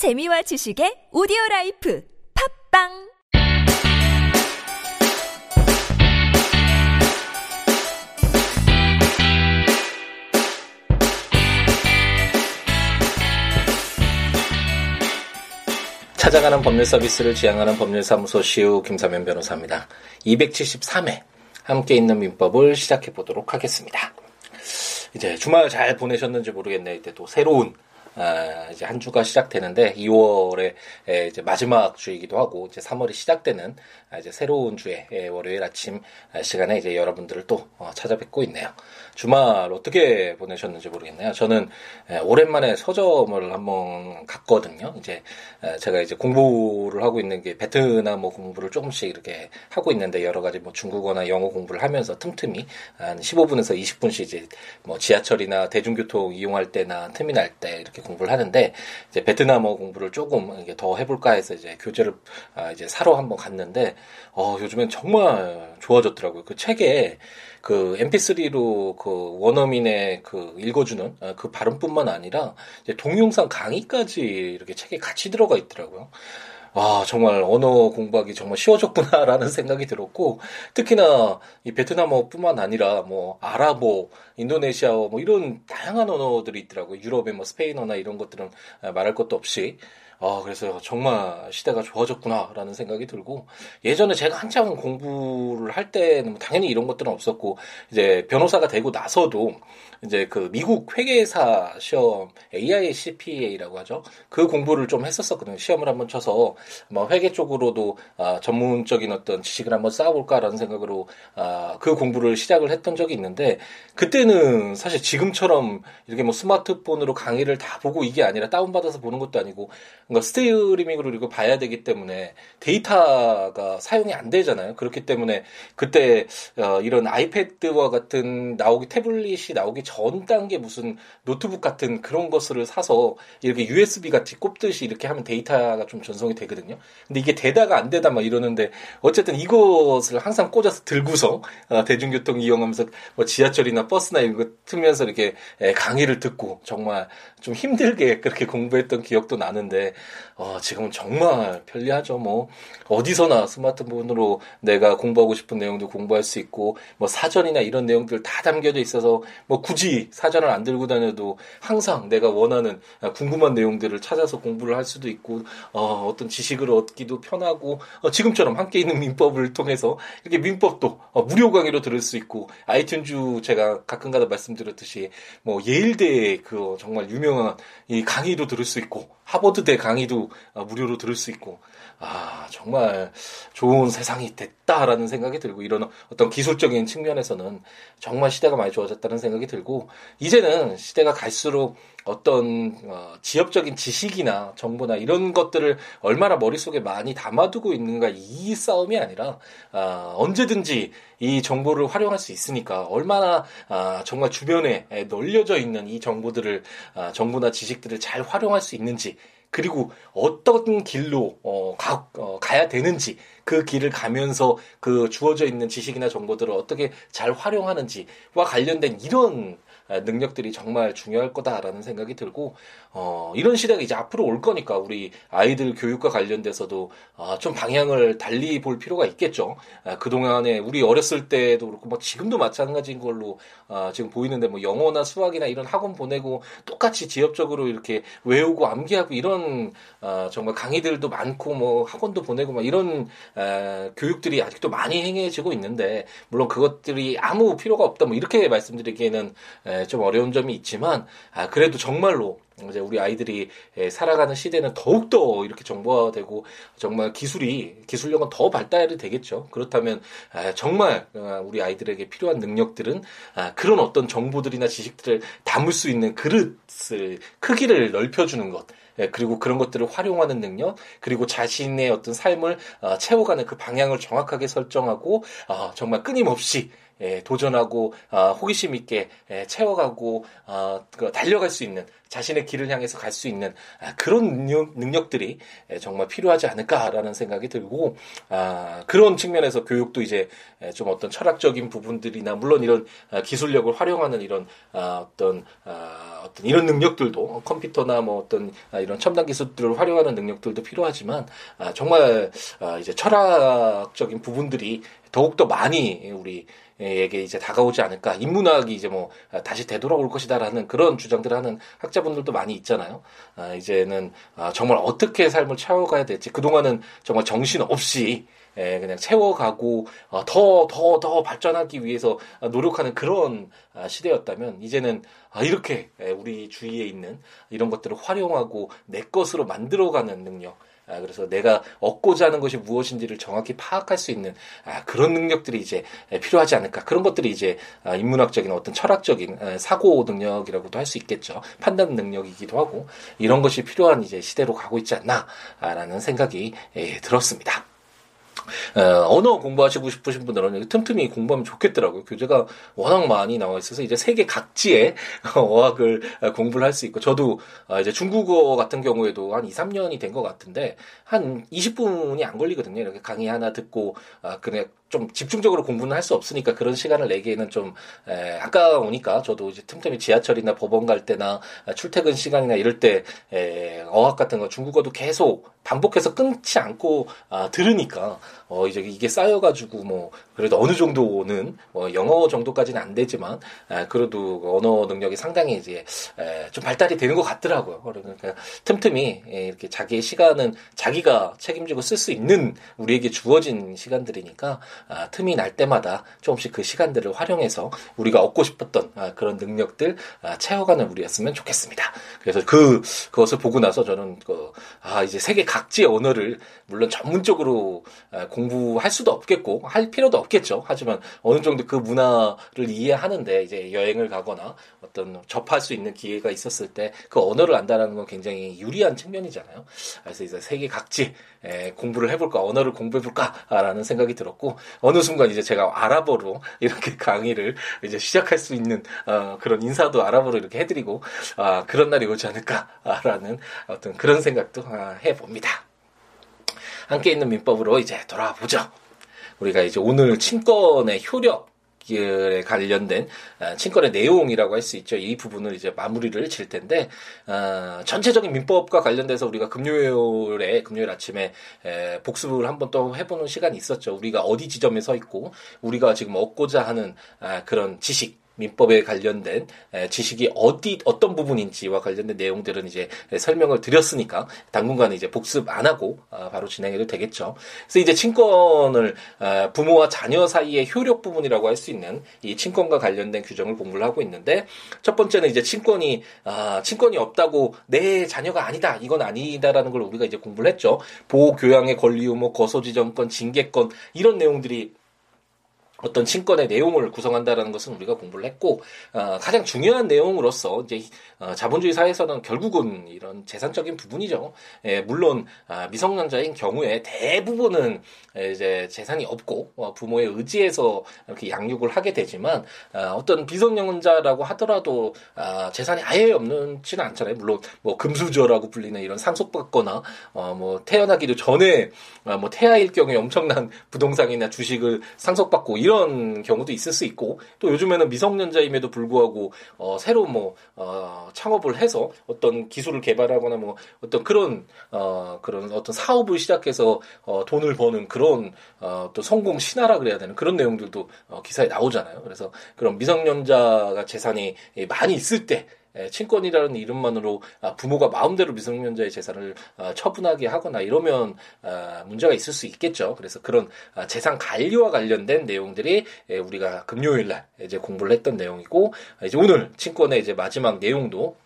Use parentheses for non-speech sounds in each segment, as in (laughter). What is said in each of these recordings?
재미와 지식의 오디오 라이프 팟빵 찾아가는 법률 서비스를 지향하는 법률사무소 시우 김삼연 변호사입니다. 273회 함께 읽는 민법을 시작해 보도록 하겠습니다. 이제 주말 잘 보내셨는지 모르겠네. 이제 또 새로운 아, 이제 한 주가 시작되는데 2월에 이제 마지막 주이기도 하고 이제 3월이 시작되는 아, 이제 새로운 주에 월요일 아침 시간에 이제 여러분들을 또 어, 찾아뵙고 있네요. 주말 어떻게 보내셨는지 모르겠네요. 저는 오랜만에 서점을 한번 갔거든요. 이제 제가 이제 공부를 하고 있는 게 베트남 뭐 공부를 조금씩 이렇게 하고 있는데 여러 가지 뭐 중국어나 영어 공부를 하면서 틈틈이 한 15분에서 20분씩 이제 뭐 지하철이나 대중교통 이용할 때나 틈이 날 때 이렇게 공부를 하는데 이제 베트남어 공부를 조금 더 해볼까 해서 이제 교재를 아, 이제 사러 한번 갔는데 어 요즘엔 정말 좋아졌더라고요. 그 책에 그 mp3로 그 원어민의 그 읽어주는 아, 그 발음뿐만 아니라 이제 동영상 강의까지 이렇게 책에 같이 들어가 있더라고요. 아, 정말 언어 공부하기 정말 쉬워졌구나라는 (laughs) 생각이 들었고, 특히나 이 베트남어뿐만 아니라 뭐 아랍어, 인도네시아어 뭐 이런 다양한 언어들이 있더라고요. 유럽의 뭐 스페인어나 이런 것들은 말할 것도 없이. 아, 그래서 정말 시대가 좋아졌구나라는 생각이 들고, 예전에 제가 한창 공부를 할 때는 뭐 당연히 이런 것들은 없었고, 이제 변호사가 되고 나서도 이제 그 미국 회계사 시험 AICPA라고 하죠. 그 공부를 좀 했었었거든요. 시험을 한번 쳐서 뭐 회계 쪽으로도 아, 전문적인 어떤 지식을 한번 쌓아볼까라는 생각으로 아, 그 공부를 시작을 했던 적이 있는데 그때는 사실 지금처럼 이렇게 뭐 스마트폰으로 강의를 다 보고 이게 아니라 다운받아서 보는 것도 아니고 그러니까 스트리밍으로 이거 봐야 되기 때문에 데이터가 사용이 안 되잖아요. 그렇기 때문에 그때 어, 이런 아이패드와 같은 나오기 태블릿이 나오기 전 단계 무슨 노트북 같은 그런 것을 사서 이렇게 USB 같이 꼽듯이 이렇게 하면 데이터가 좀 전송이 되 거든요. 근데 이게 되다가 안 되다 막 이러는데 어쨌든 이것을 항상 꽂아서 들고서 어, 대중교통 이용하면서 뭐 지하철이나 버스나 이런 거 틀면서 이렇게 강의를 듣고 정말 좀 힘들게 (laughs) 그렇게 공부했던 기억도 나는데 어, 지금은 정말 편리하죠. 뭐 어디서나 스마트폰으로 내가 공부하고 싶은 내용도 공부할 수 있고 뭐 사전이나 이런 내용들 다 담겨져 있어서 뭐 굳이 사전을 안 들고 다녀도 항상 내가 원하는 궁금한 내용들을 찾아서 공부를 할 수도 있고 어, 어떤 지식을 얻기도 편하고 어, 지금처럼 함께 있는 민법을 통해서 이렇게 민법도 어, 무료 강의로 들을 수 있고 아이튠즈 제가 가끔가다 말씀드렸듯이 뭐 예일대 그 정말 유명 한 이 강의도 들을 수 있고 하버드대 강의도 어, 무료로 들을 수 있고 아, 정말 좋은 세상이 됐다라는 생각이 들고, 이런 어떤 기술적인 측면에서는 정말 시대가 많이 좋아졌다는 생각이 들고, 이제는 시대가 갈수록 어떤, 어, 지역적인 지식이나 정보나 이런 것들을 얼마나 머릿속에 많이 담아두고 있는가 이 싸움이 아니라, 아, 언제든지 이 정보를 활용할 수 있으니까 얼마나 아, 정말 주변에 널려져 있는 이 정보들을 아, 정보나 지식들을 잘 활용할 수 있는지 그리고 어떤 길로 어, 가, 어, 가야 되는지 그 길을 가면서 그 주어져 있는 지식이나 정보들을 어떻게 잘 활용하는지와 관련된 이런 능력들이 정말 중요할 거다라는 생각이 들고 어, 이런 시대가 이제 앞으로 올 거니까 우리 아이들 교육과 관련돼서도 어, 좀 방향을 달리 볼 필요가 있겠죠. 아, 그동안에 우리 어렸을 때도 그렇고 뭐 지금도 마찬가지인 걸로 어, 지금 보이는데 뭐 영어나 수학이나 이런 학원 보내고 똑같이 지역적으로 이렇게 외우고 암기하고 이런 어, 정말 강의들도 많고 뭐 학원도 보내고 막 이런 에, 교육들이 아직도 많이 행해지고 있는데 물론 그것들이 아무 필요가 없다 뭐 이렇게 말씀드리기에는 에, 좀 어려운 점이 있지만 아, 그래도 정말로 이제 우리 아이들이 살아가는 시대는 더욱더 이렇게 정보화되고 정말 기술이 기술력은 더 발달이 되겠죠. 그렇다면 아, 정말 어, 우리 아이들에게 필요한 능력들은 아, 그런 어떤 정보들이나 지식들을 담을 수 있는 그릇을 크기를 넓혀주는 것. 그리고 그런 것들을 활용하는 능력, 그리고 자신의 어떤 삶을 어, 채워가는 그 방향을 정확하게 설정하고 어, 정말 끊임없이 에, 도전하고 어, 호기심 있게 에, 채워가고 어, 그 달려갈 수 있는 자신의 길을 향해서 갈 수 있는 아, 그런 능력, 들이 정말 필요하지 않을까라는 생각이 들고 아, 그런 측면에서 교육도 이제 좀 어떤 철학적인 부분들이나 물론 이런 아, 기술력을 활용하는 이런 어떤 어떤 이런 능력들도 컴퓨터나 뭐 어떤 이런 첨단 기술들을 활용하는 능력들도 필요하지만 정말 이제 철학적인 부분들이 더욱더 많이 우리 에게 이제 다가오지 않을까. 인문학이 이제 뭐 다시 되돌아올 것이다라는 그런 주장들을 하는 학자 분들도 많이 있잖아요. 아, 이제는 아, 정말 어떻게 삶을 채워가야 될지 그동안은 정말 정신 없이 예, 그냥 채워가고 더더더 발전하기 위해서 노력하는 그런 아, 시대였다면 이제는 아, 이렇게 예, 우리 주위에 있는 이런 것들을 활용하고 내 것으로 만들어가는 능력 아, 그래서 내가 얻고자 하는 것이 무엇인지를 정확히 파악할 수 있는 아, 그런 능력들이 이제 필요하지 않을까. 그런 것들이 이제 아, 인문학적인 어떤 철학적인 사고 능력이라고도 할 수 있겠죠. 판단 능력이기도 하고 이런 것이 필요한 이제 시대로 가고 있지 않나라는 생각이 예, 들었습니다. 어, 언어 공부하시고 싶으신 분들은 틈틈이 공부하면 좋겠더라고요. 교재가 워낙 많이 나와 있어서 이제 세계 각지의 (laughs) 어학을 공부를 할 수 있고 저도 어, 이제 중국어 같은 경우에도 한 2, 3년이 된 것 같은데 한 20분이 안 걸리거든요. 이렇게 강의 하나 듣고 아, 그냥 좀 집중적으로 공부는 할 수 없으니까 그런 시간을 내기에는 좀 에, 아까우니까 저도 이제 틈틈이 지하철이나 법원 갈 때나 출퇴근 시간이나 이럴 때 에, 어학 같은 거 중국어도 계속 반복해서 끊지 않고 아, 들으니까 어 이제 이게 쌓여가지고 뭐 그래도 어느 정도는 뭐 영어 정도까지는 안 되지만 에, 그래도 언어 능력이 상당히 이제 에, 좀 발달이 되는 것 같더라고요. 그러니까 틈틈이 에, 이렇게 자기의 시간은 자기가 책임지고 쓸 수 있는 우리에게 주어진 시간들이니까 아, 틈이 날 때마다 조금씩 그 시간들을 활용해서 우리가 얻고 싶었던 아, 그런 능력들 아, 채워가는 우리였으면 좋겠습니다. 그래서 그 그것을 보고 나서 저는 그, 아 이제 세계 각지의 언어를 물론 전문적으로 아, 공부할 수도 없겠고 할 필요도 없겠죠. 하지만 어느 정도 그 문화를 이해하는데 이제 여행을 가거나 어떤 접할 수 있는 기회가 있었을 때 그 언어를 안다라는 건 굉장히 유리한 측면이잖아요. 그래서 이제 세계 각지 공부를 해볼까 언어를 공부해볼까라는 생각이 들었고 어느 순간 이제 제가 아랍어로 이렇게 강의를 이제 시작할 수 있는 어, 그런 인사도 아랍어로 이렇게 해드리고 아, 그런 날이 오지 않을까라는 어떤 그런 생각도 아, 해봅니다. 함께 있는 민법으로 이제 돌아보죠. 우리가 이제 오늘 친권의 효력 에 관련된 아, 친권의 내용이라고 할 수 있죠. 이 부분을 이제 마무리를 질 텐데 어, 전체적인 민법과 관련돼서 우리가 금요일에 금요일 아침에 에, 복습을 한번 또 해보는 시간이 있었죠. 우리가 어디 지점에 서 있고 우리가 지금 얻고자 하는 아, 그런 지식 민법에 관련된 지식이 어디 어떤 부분인지와 관련된 내용들은 이제 설명을 드렸으니까 당분간 이제 복습 안 하고 아, 바로 진행해도 되겠죠. 그래서 이제 친권을 아, 부모와 자녀 사이의 효력 부분이라고 할 수 있는 이 친권과 관련된 규정을 공부를 하고 있는데 첫 번째는 이제 친권이 아, 친권이 없다고 내 자녀가 아니다 이건 아니다라는 걸 우리가 이제 공부를 했죠. 보호 교양의 권리 의무, 거소지정권, 징계권 이런 내용들이 어떤 친권의 내용을 구성한다라는 것은 우리가 공부를 했고 어, 가장 중요한 내용으로서 이제 어, 자본주의 사회에서는 결국은 이런 재산적인 부분이죠. 예, 물론 아, 미성년자인 경우에 대부분은 이제 재산이 없고 어, 부모의 의지에서 이렇게 양육을 하게 되지만 아, 어떤 비성년자라고 하더라도 아, 재산이 아예 없는지는 않잖아요. 물론 뭐 금수저라고 불리는 이런 상속받거나 어, 뭐 태어나기도 전에 아, 뭐 태아일 경우에 엄청난 부동산이나 주식을 상속받고 이런 경우도 있을 수 있고 또 요즘에는 미성년자임에도 불구하고 어, 새로 뭐 어, 창업을 해서 어떤 기술을 개발하거나 뭐 어떤 그런 어, 그런 어떤 사업을 시작해서 어, 돈을 버는 그런 어, 또 성공 신화라 그래야 되는 그런 내용들도 어, 기사에 나오잖아요. 그래서 그런 미성년자가 재산이 많이 있을 때 예, 친권이라는 이름만으로 아, 부모가 마음대로 미성년자의 재산을 아, 처분하게 하거나 이러면 아, 문제가 있을 수 있겠죠. 그래서 그런 재산 관리와 관련된 내용들이 예, 우리가 금요일 날 이제 공부를 했던 내용이고 이제 오늘 친권의 이제 마지막 내용도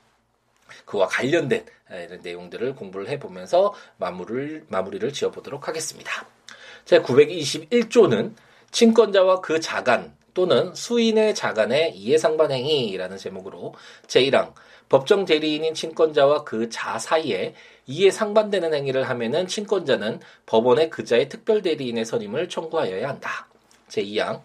그와 관련된 이런 내용들을 공부를 해보면서 마무리를 마무리를 지어보도록 하겠습니다. 제 921조는 친권자와 그 자간 또는 수인의 자간의 이해상반행위라는 제목으로 제1항 법정 대리인인 친권자와 그 자 사이에 이해 상반되는 행위를 하면은 친권자는 법원에 그자의 특별 대리인의 선임을 청구하여야 한다. 제2항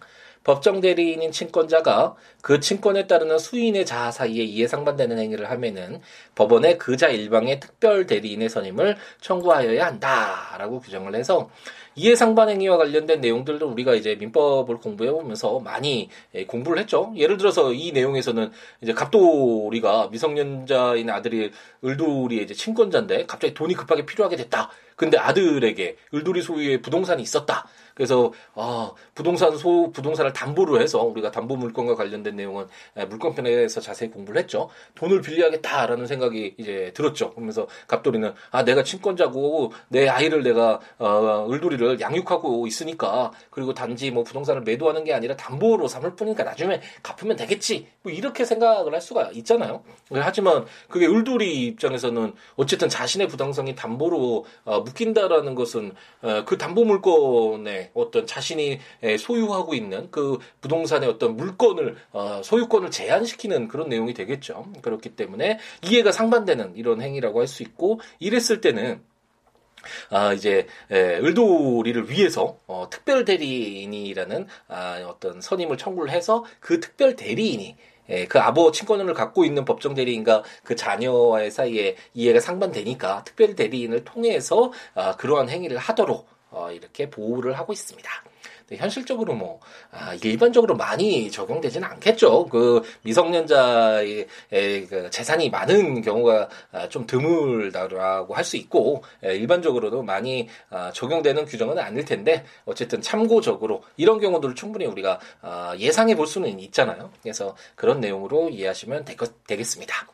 법정 대리인인 친권자가 그 친권에 따르는 수인의 자아 사이에 이해 상반되는 행위를 하면은 법원에 그자 일방의 특별 대리인의 선임을 청구하여야 한다라고 규정을 해서 이해 상반 행위와 관련된 내용들도 우리가 이제 민법을 공부해 보면서 많이 예, 공부를 했죠. 예를 들어서 이 내용에서는 이제 갑돌이가 미성년자인 아들이 을돌이의 이제 친권자인데 갑자기 돈이 급하게 필요하게 됐다. 근데 아들에게 을돌이 소유의 부동산이 있었다. 그래서 아, 부동산 소 부동산을 담보로 해서 우리가 담보 물건과 관련된 내용은 예, 물건 편에서 자세히 공부를 했죠. 돈을 빌려야겠다라는 생각이 이제 들었죠. 그러면서 갑돌이는 아 내가 친권자고 내 아이를 내가 어, 을돌이를 양육하고 있으니까 그리고 단지 뭐 부동산을 매도하는 게 아니라 담보로 삼을 뿐이니까 나중에 갚으면 되겠지. 뭐 이렇게 생각을 할 수가 있잖아요. 하지만 그게 을돌이 입장에서는 어쨌든 자신의 부당성이 담보로 어, 묶인다라는 것은 어, 그 담보 물건에 어떤 자신이 소유하고 있는 그 부동산의 어떤 물건을 어, 소유권을 제한시키는 그런 내용이 되겠죠. 그렇기 때문에 이해가 상반되는 이런 행위라고 할 수 있고 이랬을 때는 아, 이제, 에, 을돌이를 위해서, 어, 특별 대리인이라는, 아, 어떤 선임을 청구를 해서 그 특별 대리인이, 에, 그 아버 친권을 갖고 있는 법정 대리인과 그 자녀와의 사이에 이해가 상반되니까 특별 대리인을 통해서, 아, 그러한 행위를 하도록, 어, 이렇게 보호를 하고 있습니다. 현실적으로 뭐 아, 일반적으로 많이 적용되지는 않겠죠. 그 미성년자의 그 재산이 많은 경우가 아, 좀 드물다라고 할 수 있고 에, 일반적으로도 많이 아, 적용되는 규정은 아닐 텐데 어쨌든 참고적으로 이런 경우들을 충분히 우리가 아, 예상해 볼 수는 있잖아요. 그래서 그런 내용으로 이해하시면 되, 되겠습니다.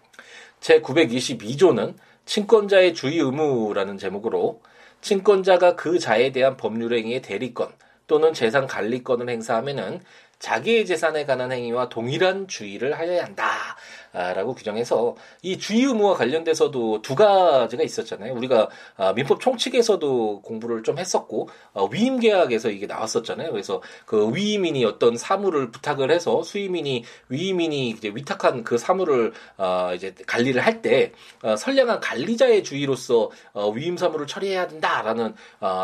제 922조는 친권자의 주의 의무라는 제목으로 친권자가 그 자에 대한 법률행위의 대리권 또는 재산 관리권을 행사하면은 자기의 재산에 관한 행위와 동일한 주의를 하여야 한다. 라고 규정해서 이 주의 의무와 관련돼서도 두 가지가 있었잖아요. 우리가 아, 민법 총칙에서도 공부를 좀 했었고 어, 위임 계약에서 이게 나왔었잖아요. 그래서 그 위임인이 어떤 사물을 부탁을 해서 수임인이 위임인이 이제 위탁한 그 사물을 어, 이제 관리를 할때 어, 선량한 관리자의 주의로서 위임 사물을 처리해야 된다라는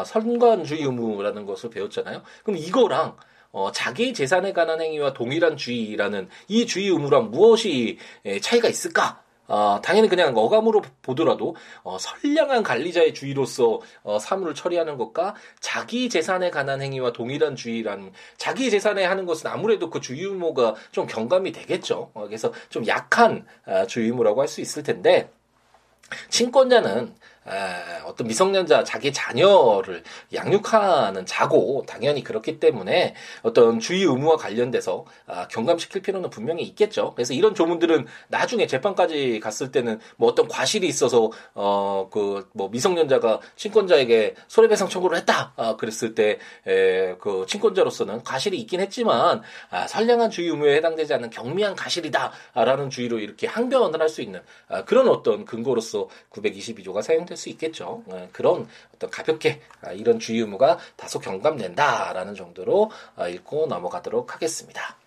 선관 주의 의무라는 것을 배웠잖아요. 그럼 이거랑 어, 자기 재산에 관한 행위와 동일한 주의라는 이 주의 의무란 무엇이 차이가 있을까? 어, 당연히 그냥 어감으로 보더라도 어, 선량한 관리자의 주의로서 어, 사물을 처리하는 것과 자기 재산에 관한 행위와 동일한 주의라는 자기 재산에 하는 것은 아무래도 그 주의 의무가 좀 경감이 되겠죠. 어, 그래서 좀 약한 어, 주의 의무라고 할 수 있을 텐데 친권자는 어떤 미성년자 자기 자녀를 양육하는 자고 당연히 그렇기 때문에 어떤 주의 의무와 관련돼서 아, 경감시킬 필요는 분명히 있겠죠. 그래서 이런 조문들은 나중에 재판까지 갔을 때는 뭐 어떤 과실이 있어서 어 그 뭐 미성년자가 친권자에게 손해배상 청구를 했다. 아, 그랬을 때 그 친권자로서는 과실이 있긴 했지만 아, 선량한 주의 의무에 해당되지 않는 경미한 과실이다라는 주의로 이렇게 항변을 할 수 있는 아, 그런 어떤 근거로서 922조가 사용됩니다. 될 수 있겠죠. 어, 그런 어떤 가볍게 아, 이런 주의 의무가 다소 경감된다라는 정도로 어, 읽고 넘어가도록 하겠습니다.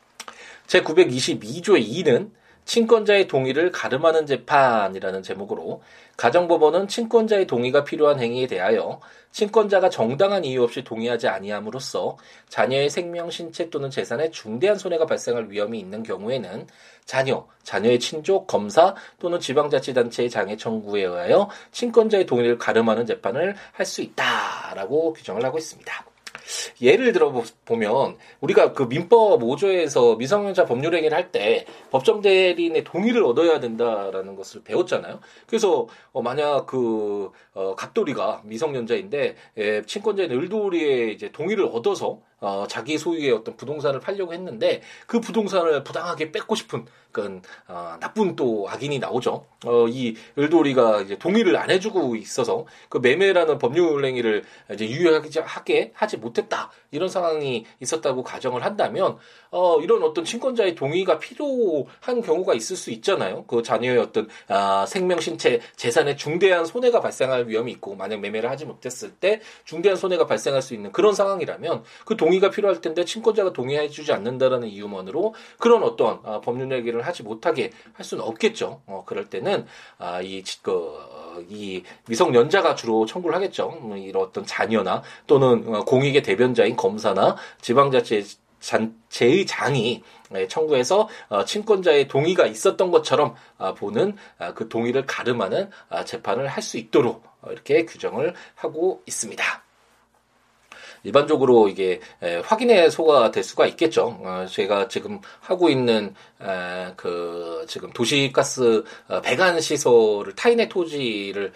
제 922조의 2는 친권자의 동의를 가름하는 재판이라는 제목으로 가정법원은 친권자의 동의가 필요한 행위에 대하여 친권자가 정당한 이유 없이 동의하지 아니함으로써 자녀의 생명, 신체 또는 재산에 중대한 손해가 발생할 위험이 있는 경우에는 자녀, 자녀의 친족, 검사 또는 지방자치단체의 장애 청구에 의하여 친권자의 동의를 가름하는 재판을 할 수 있다라고 규정을 하고 있습니다. 예를 들어 보면 우리가 그 민법 5조에서 미성년자 법률 행위를 할 때 법정 대리인의 동의를 얻어야 된다라는 것을 배웠잖아요. 그래서 어 만약 그 어, 갑돌이가 미성년자인데 예, 친권자인 을돌이의 이제 동의를 얻어서 어, 자기 소유의 어떤 부동산을 팔려고 했는데 그 부동산을 부당하게 뺏고 싶은 그런 어, 나쁜 또 악인이 나오죠. 어, 이 을돌이가 이제 동의를 안 해주고 있어서 그 매매라는 법률 행위를 이제 유효하게 하지 못했다 이런 상황이 있었다고 가정을 한다면 어, 이런 어떤 친권자의 동의가 필요한 경우가 있을 수 있잖아요. 그 자녀의 어떤 아, 생명, 신체, 재산에 중대한 손해가 발생할 위험이 있고 만약 매매를 하지 못했을 때 중대한 손해가 발생할 수 있는 그런 상황이라면 그 동의가 필요할 텐데 친권자가 동의해 주지 않는다라는 이유만으로 그런 어떤 아, 법률 얘기를 하지 못하게 할 수는 없겠죠. 어, 그럴 때는 아, 이, 그, 이 미성년자가 주로 청구를 하겠죠. 뭐 이런 어떤 자녀나 또는 어, 공익의 대변자인 검사나 지방자치 제 장이 예, 청구해서 어, 친권자의 동의가 있었던 것처럼 아, 보는 아, 그 동의를 가름하는 아, 재판을 할 수 있도록 어, 이렇게 규정을 하고 있습니다. 일반적으로 이게 확인의 소가 될 수가 있겠죠. 어, 제가 지금 하고 있는 그 지금 도시가스 어, 배관 시설을 타인의 토지를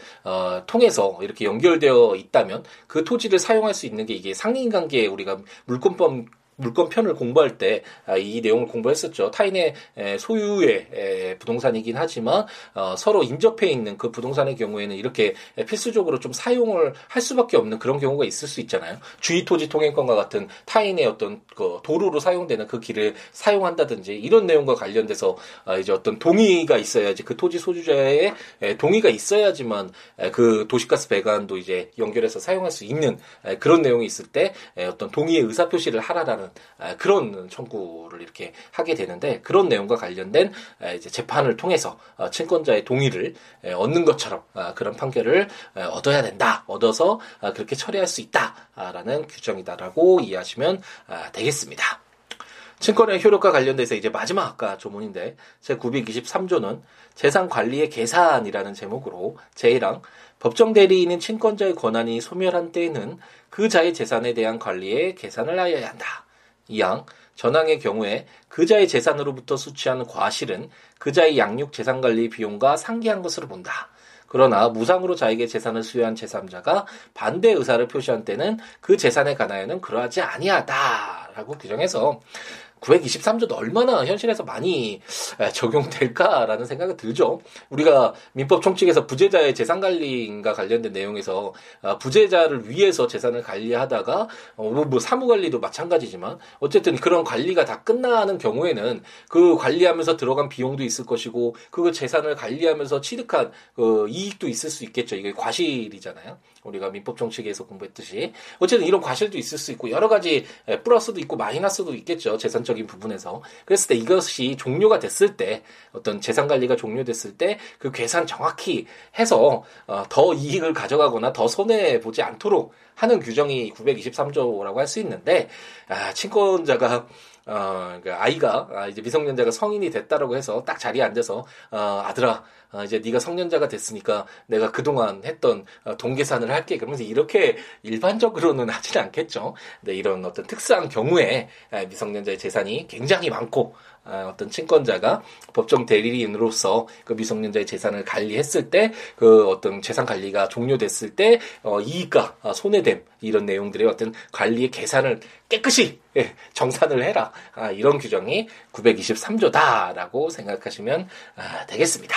통해서 이렇게 연결되어 있다면 그 토지를 사용할 수 있는 게 이게 상인관계 우리가 물권법 물건편을 공부할 때이 아, 내용을 공부했었죠. 타인의 소유의 부동산이긴 하지만 어, 서로 인접해 있는 그 부동산의 경우에는 이렇게 필수적으로 좀 사용을 할 수밖에 없는 그런 경우가 있을 수 있잖아요. 주의 토지 통행권과 같은 타인의 어떤 그 도로로 사용되는 그 길을 사용한다든지 이런 내용과 관련돼서 아, 이제 어떤 동의가 있어야지 그 토지 소유자의 동의가 있어야지만 그 도시가스 배관도 이제 연결해서 사용할 수 있는 그런 내용이 있을 때 어떤 동의의 의사 표시를 하라라는 하는 아, 그런 청구를 이렇게 하게 되는데 그런 내용과 관련된 아, 이제 재판을 통해서 어, 친권자의 동의를 얻는 것처럼 아, 그런 판결을 얻어야 된다. 얻어서 그렇게 처리할 수 있다라는 규정이다라고 이해하시면 되겠습니다. 친권의 효력과 관련돼서 이제 마지막 아까 조문인데 제 923조는 재산 관리의 계산이라는 제목으로 제1항 법정 대리인은 친권자의 권한이 소멸한 때에는 그 자의 재산에 대한 관리에 계산을 하여야 한다. 이항 전항의 경우에 그자의 재산으로부터 수취한 과실은 그자의 양육 재산 관리 비용과 상기한 것으로 본다. 그러나 무상으로 자에게 재산을 수여한 제3자가 반대 의사를 표시한 때는 그 재산에 관하여는 그러하지 아니하다라고 규정해서 923조도 얼마나 현실에서 많이 적용될까라는 생각이 들죠. 우리가 민법 총칙에서 부재자의 재산 관리인가 관련된 내용에서 아, 부재자를 위해서 재산을 관리하다가 어, 뭐, 뭐 사무 관리도 마찬가지지만 어쨌든 그런 관리가 다 끝나는 경우에는 그 관리하면서 들어간 비용도 있을 것이고 그 재산을 관리하면서 취득한 그 이익도 있을 수 있겠죠. 이게 과실이잖아요. 우리가 민법 정책에서 공부했듯이 어쨌든 이런 과실도 있을 수 있고 여러 가지 플러스도 있고 마이너스도 있겠죠 재산 적인 부분에서 그랬을 때 이것이 종료가 됐을 때 어떤 재산 관리가 종료됐을 때 그 계산 정확히 해서 어, 더 이익을 가져가거나 더 손해 보지 않도록 하는 규정이 923조라고 할 수 있는데 아, 친권자가 어, 그 아이가 아, 이제 미성년자가 성인이 됐다라고 해서 딱 자리에 앉아서 어, 아들아 어, 이제 네가 성년자가 됐으니까 내가 그동안 했던 어, 동계산을 할게 그러면서 이렇게 일반적으로는 (laughs) 하지는 않겠죠. 근데 이런 어떤 특수한 경우에 미성년자의 재산이 굉장히 많고 어, 어떤 친권자가 법정 대리인으로서 그 미성년자의 재산을 관리했을 때 그 어떤 재산 관리가 종료됐을 때 어, 이익과 어, 손해됨 이런 내용들의 어떤 관리의 계산을 깨끗이 예, 정산을 해라 아, 이런 규정이 923조다라고 생각하시면 아, 되겠습니다.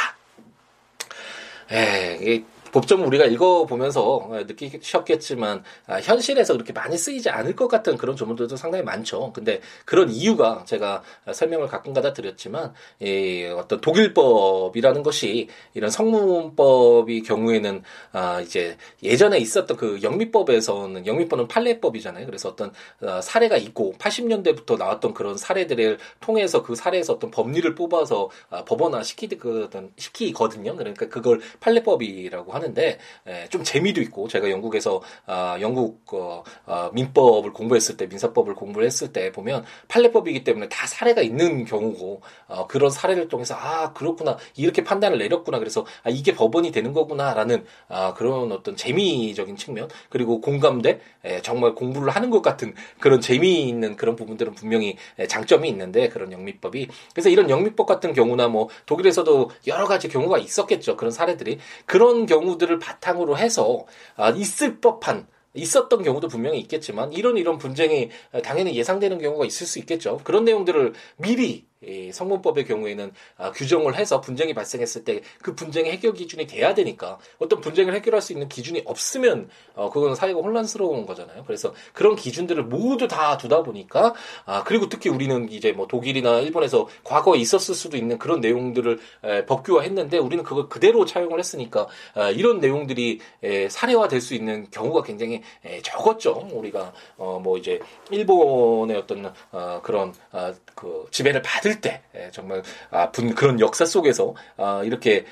예, 법정을 우리가 읽어보면서 느끼셨겠지만 아, 현실에서 그렇게 많이 쓰이지 않을 것 같은 그런 조문들도 상당히 많죠. 근데 그런 이유가 제가 설명을 가끔가다 드렸지만 이 어떤 독일법이라는 것이 이런 성문법이 경우에는 아 이제 예전에 있었던 그 영미법에서는 영미법은 판례법이잖아요. 그래서 어떤 어, 사례가 있고 80년대부터 나왔던 그런 사례들을 통해서 그 사례에서 어떤 법리를 뽑아서 아, 법원화 시키드 그 시키거든요. 그러니까 그걸 판례법이라고 하는 하는데 에, 좀 재미도 있고 제가 영국에서 아, 영국 어, 어, 민법을 공부했을 때 민사법을 공부를 했을 때 보면 판례법이기 때문에 다 사례가 있는 경우고 어, 그런 사례를 통해서 아 그렇구나 이렇게 판단을 내렸구나 그래서 아, 이게 법원이 되는 거구나라는 아, 그런 어떤 재미적인 측면 그리고 공감대 에, 정말 공부를 하는 것 같은 그런 재미있는 그런 부분들은 분명히 에, 장점이 있는데 그런 영미법이. 그래서 이런 영미법 같은 경우나 뭐 독일에서도 여러 가지 경우가 있었겠죠 그런 사례들이. 그런 경우 경우들을 바탕으로 해서 아, 있을 법한 있었던 경우도 분명히 있겠지만 이런 이런 분쟁이 당연히 예상되는 경우가 있을 수 있겠죠. 그런 내용들을 미리 이 성문법의 경우에는 아, 규정을 해서 분쟁이 발생했을 때 그 분쟁의 해결 기준이 돼야 되니까 어떤 분쟁을 해결할 수 있는 기준이 없으면 어, 그건 사회가 혼란스러운 거잖아요. 그래서 그런 기준들을 모두 다 두다 보니까 아, 그리고 특히 우리는 이제 뭐 독일이나 일본에서 과거에 있었을 수도 있는 그런 내용들을 에, 법규화했는데 우리는 그걸 그대로 차용을 했으니까 아, 이런 내용들이 에, 사례화될 수 있는 경우가 굉장히 에, 적었죠. 우리가 어, 뭐 이제 일본의 어떤 어, 그런 어, 그 지배를 받을 때 정말 아픈 그런 역사 속에서 아, 이렇게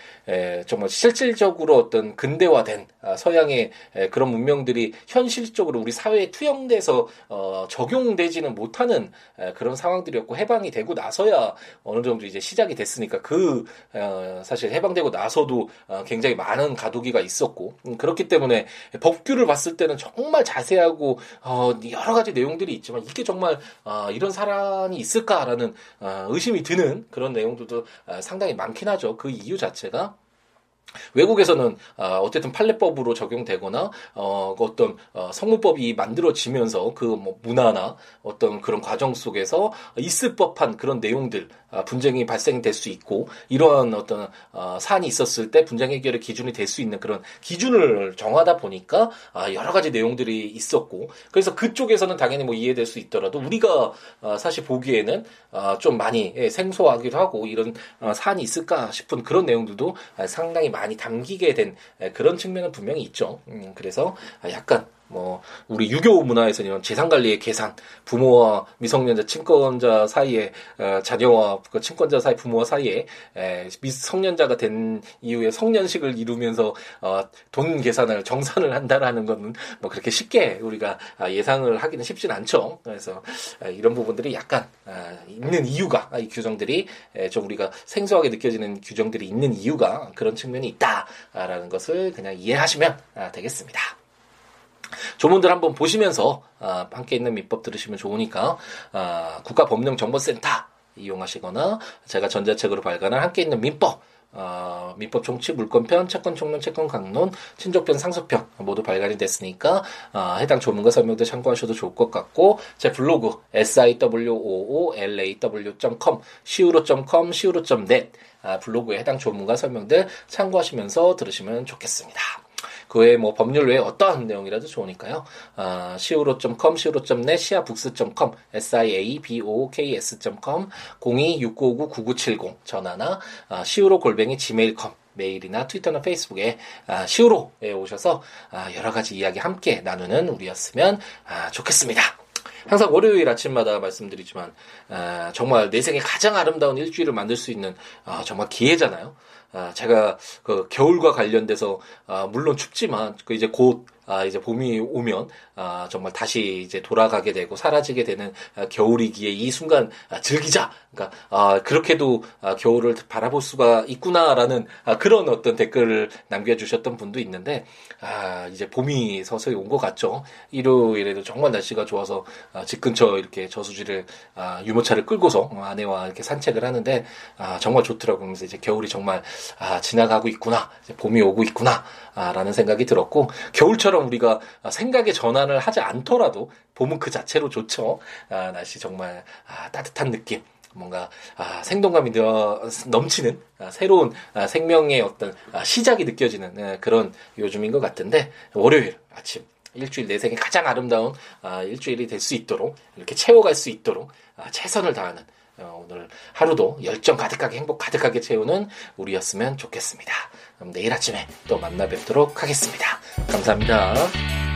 정말 실질적으로 어떤 근대화된 아, 서양의 그런 문명들이 현실적으로 우리 사회에 투영돼서 어, 적용되지는 못하는 그런 상황들이었고 해방이 되고 나서야 어느 정도 이제 시작이 됐으니까 그 어, 사실 해방되고 나서도 어, 굉장히 많은 가두기가 있었고 음, 그렇기 때문에 법규를 봤을 때는 정말 자세하고 여러 가지 내용들이 있지만 이게 정말 이런 사람이 있을까라는 의심이 드는 그런 내용들도 상당히 많긴 하죠. 그 이유 자체가 외국에서는 어, 어쨌든 판례법으로 적용되거나 어, 그 어떤 어, 성문법이 만들어지면서 그 뭐 문화나 어떤 그런 과정 속에서 있을 법한 그런 내용들 아, 분쟁이 발생될 수 있고 이러한 어떤 어, 사안이 있었을 때 분쟁 해결의 기준이 될 수 있는 그런 기준을 정하다 보니까 아, 여러 가지 내용들이 있었고 그래서 그쪽에서는 당연히 뭐 이해될 수 있더라도 우리가 어, 사실 보기에는 어, 좀 많이 예, 생소하기도 하고 이런 사안이 있을까 싶은 그런 내용들도 상당히 많이 담기게 된 예, 그런 측면은 분명히 있죠. 음, 그래서 약간 뭐 우리 유교 문화에서는 재산 관리의 계산, 부모와 미성년자 친권자 사이에 어, 자녀와 그 친권자 사이 부모와 사이에 에, 미성년자가 된 이후에 성년식을 이루면서 어, 돈 계산을 정산을 한다라는 것은 뭐 그렇게 쉽게 우리가 아, 예상을 하기는 쉽진 않죠. 그래서 아, 이런 부분들이 약간 아, 있는 이유가 이 규정들이 에, 좀 우리가 생소하게 느껴지는 규정들이 있는 이유가 그런 측면이 있다라는 것을 그냥 이해하시면 아, 되겠습니다. 조문들 한번 보시면서 아, 함께 있는 민법 들으시면 좋으니까 아, 국가법령정보센터 이용하시거나 제가 전자책으로 발간한 함께 있는 민법 어, 민법 총칙, 물권편, 채권 총론, 채권 강론, 친족편, 상속편 모두 발간이 됐으니까 어, 해당 조문과 설명도 참고하셔도 좋을 것 같고 제 블로그 siwoolaw.com, siwo.com, siwo.net 아, 블로그에 해당 조문과 설명들 참고하시면서 들으시면 좋겠습니다. 그 외에 뭐 법률 외에 어떠한 내용이라도 좋으니까요. 아, siwo.com, siwo.net, siabooks.com, siabooks.com, 026959-9970 전화나 아, siwo 골뱅이 gmail.com 메일이나 트위터나 페이스북에 아, 시우로에 오셔서 아, 여러 가지 이야기 함께 나누는 우리였으면 아, 좋겠습니다. 항상 월요일 아침마다 말씀드리지만 아, 정말 내 생에 가장 아름다운 일주일을 만들 수 있는 아, 정말 기회잖아요. 아, 제가 그 겨울과 관련돼서 아, 물론 춥지만 그 이제 곧 아, 이제 봄이 오면 아, 정말 다시 이제 돌아가게 되고 사라지게 되는 아, 겨울이기에 이 순간 아, 즐기자. 그러니까 아, 그렇게도 아, 겨울을 바라볼 수가 있구나라는 아, 그런 어떤 댓글을 남겨주셨던 분도 있는데 아, 이제 봄이 서서히 온 것 같죠. 일요일에도 정말 날씨가 좋아서 아, 집 근처 이렇게 저수지를 아, 유모차를 끌고서 아내와 이렇게 산책을 하는데 아, 정말 좋더라고요. 그래서 이제 겨울이 정말 아, 지나가고 있구나, 이제 봄이 오고 있구나. 아, 라는 생각이 들었고 겨울처럼 우리가 생각의 전환을 하지 않더라도 봄은 그 자체로 좋죠. 아, 날씨 정말 아, 따뜻한 느낌. 뭔가 아, 생동감이 넘치는 아, 새로운 아, 생명의 어떤 아, 시작이 느껴지는 아, 그런 요즘인 것 같은데 월요일 아침 일주일 내 생에 가장 아름다운 아, 일주일이 될 수 있도록 이렇게 채워갈 수 있도록 아, 최선을 다하는 어, 오늘 하루도 열정 가득하게 행복 가득하게 채우는 우리였으면 좋겠습니다. 그럼 내일 아침에 또 만나 뵙도록 하겠습니다. 감사합니다.